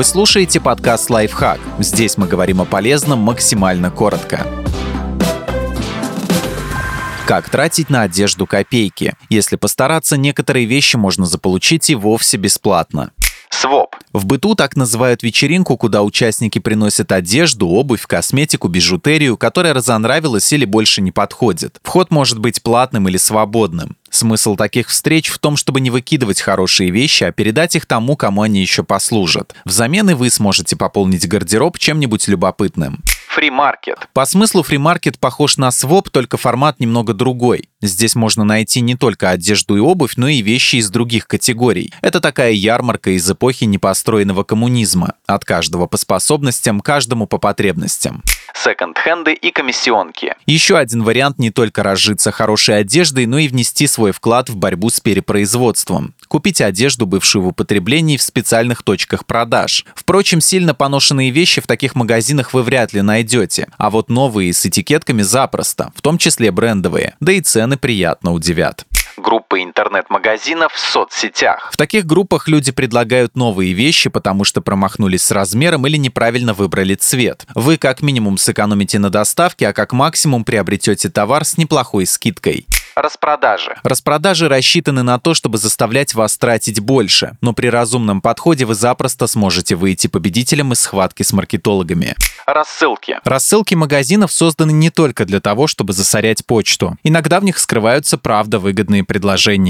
Вы слушаете подкаст «Лайфхак». Здесь мы говорим о полезном максимально коротко. Как тратить на одежду копейки? Если постараться, некоторые вещи можно заполучить и вовсе бесплатно. Своп. В быту так называют вечеринку, куда участники приносят одежду, обувь, косметику, бижутерию, которая разонравилась или больше не подходит. Вход может быть платным или свободным. Смысл таких встреч в том, чтобы не выкидывать хорошие вещи, а передать их тому, кому они еще послужат. Взамен и вы сможете пополнить гардероб чем-нибудь любопытным. Фримаркет. По смыслу фримаркет похож на своп, только формат немного другой. Здесь можно найти не только одежду и обувь, но и вещи из других категорий. Это такая ярмарка из эпохи непостроенного коммунизма. От каждого по способностям, каждому по потребностям секонд-хенды и комиссионки. Еще один вариант не только разжиться хорошей одеждой, но и внести свой вклад в борьбу с перепроизводством. Купить одежду, бывшую в употреблении, в специальных точках продаж. Впрочем, сильно поношенные вещи в таких магазинах вы вряд ли найдете, а вот новые с этикетками запросто, в том числе брендовые, да и цены приятно удивят. Группы интернет-магазинов в соцсетях. В таких группах люди предлагают новые вещи, потому что промахнулись с размером или неправильно выбрали цвет. Вы как минимум сэкономите на доставке, а как максимум приобретете товар с неплохой скидкой. Распродажи. Распродажи рассчитаны на то, чтобы заставлять вас тратить больше, но при разумном подходе вы запросто сможете выйти победителем из схватки с маркетологами. Рассылки. Рассылки магазинов созданы не только для того, чтобы засорять почту. Иногда в них скрываются правда выгодные предложения.